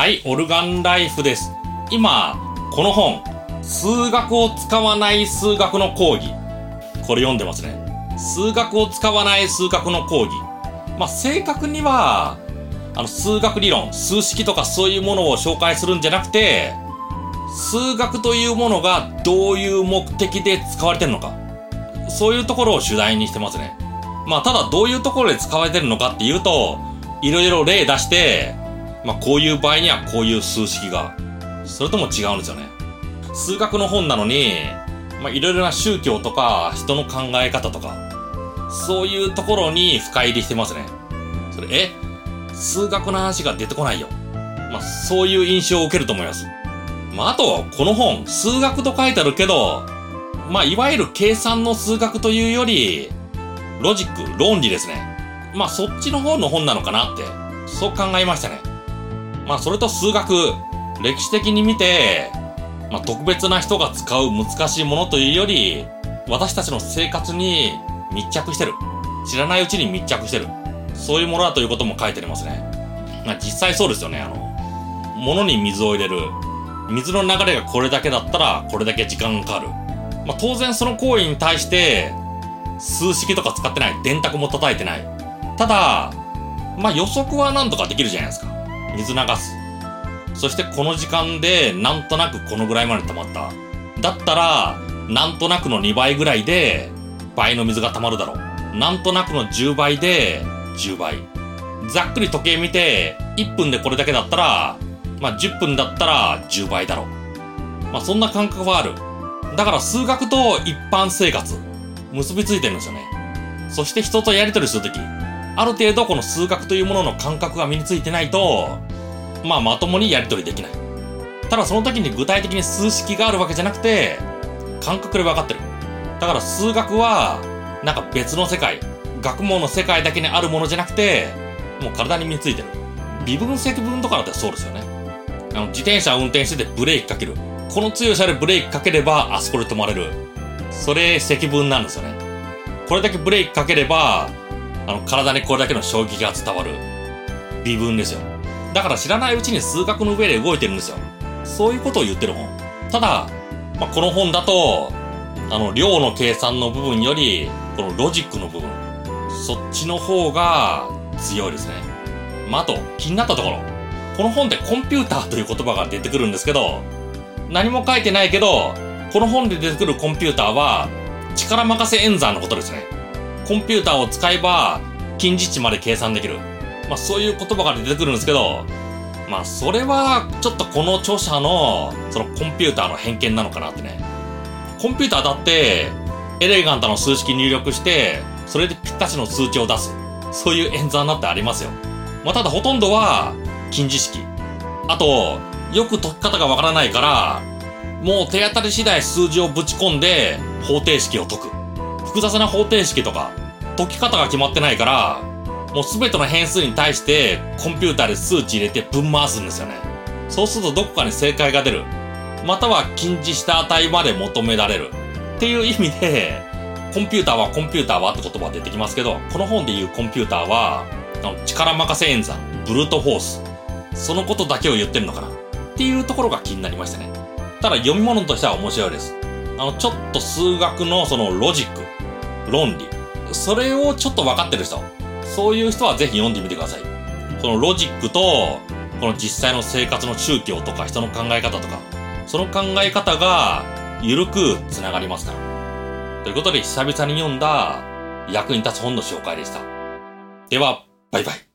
はい、オルガンライフです。今、この本、数学を使わない数学の講義。これ読んでますね。数学を使わない数学の講義。まあ、正確には、あの、数学理論、数式とかそういうものを紹介するんじゃなくて、数学というものがどういう目的で使われてるのか。そういうところを主題にしてますね。まあ、ただどういうところで使われてるのかっていうと、いろいろ例出して、まあ、こういう場合にはこういう数式が、それとも違うんですよね。数学の本なのに、まあ、いろいろな宗教とか人の考え方とか、そういうところに深入りしてますね。それ、え？数学の話が出てこないよ。まあ、そういう印象を受けると思います。まあ、あと、この本、数学と書いてあるけど、まあ、いわゆる計算の数学というより、ロジック、論理ですね。まあ、そっちの方の本なのかなって、そう考えましたね。まあ、それと数学、歴史的に見て、まあ、特別な人が使う難しいものというより、私たちの生活に密着してる。知らないうちに密着してる。そういうものだということも書いてありますね。まあ、実際そうですよね。あの、物に水を入れる。水の流れがこれだけだったら、これだけ時間がかかる。まあ、当然その行為に対して、数式とか使ってない。電卓も叩いてない。ただ、まあ、予測はなんとかできるじゃないですか。水流す。そしてこの時間でなんとなくこのぐらいまで溜まった。だったら、なんとなくの2倍ぐらいで倍の水が溜まるだろう。なんとなくの10倍で10倍。ざっくり時計見て1分でこれだけだったら、まあ10分だったら10倍だろう。まあそんな感覚はある。だから数学と一般生活、結びついてるんですよね。そして人とやりとりするとき、ある程度この数学というものの感覚が身についてないと、まあまともにやり取りできない。ただその時に具体的に数式があるわけじゃなくて、感覚で分かってる。だから数学は、なんか別の世界、学問の世界だけにあるものじゃなくて、もう体に身についてる。微分積分とかだってそうですよね。あの、自転車運転しててブレーキかける。この強さでブレーキかければあそこで止まれる。それ積分なんですよね。これだけブレーキかければ、あの、体にこれだけの衝撃が伝わる。微分ですよ。だから知らないうちに数学の上で動いてるんですよ。そういうことを言ってる本。ただ、まあ、この本だと、あの、量の計算の部分より、このロジックの部分、そっちの方が強いですね。まあ、あと、気になったところ。この本でコンピューターという言葉が出てくるんですけど、何も書いてないけど、この本で出てくるコンピューターは、力任せ演算のことですね。コンピューターを使えば、近似値まで計算できる。まあそういう言葉が出てくるんですけど、まあそれはちょっとこの著者のそのコンピューターの偏見なのかなってね。コンピューターだってエレガントな数式入力して、それでぴったしの数値を出す。そういう演算だってありますよ。まあただほとんどは近似式。あと、よく解き方がわからないから、もう手当たり次第数字をぶち込んで方程式を解く。複雑な方程式とか解き方が決まってないから、もうすべての変数に対してコンピューターで数値入れて分回すんですよね。そうするとどこかに正解が出る。または近似した値まで求められる。っていう意味で、コンピューターはコンピューターはって言葉出てきますけど、この本で言うコンピューターは、あの力任せ演算、ブルートフォース。そのことだけを言ってるのかな。っていうところが気になりましたね。ただ読み物としては面白いです。あの、ちょっと数学のそのロジック、論理。それをちょっと分かってる人。そういう人はぜひ読んでみてください。そのロジックと、この実際の生活の宗教とか人の考え方とか、その考え方が緩く繋がりますから。ということで久々に読んだ役に立つ本の紹介でした。では、バイバイ。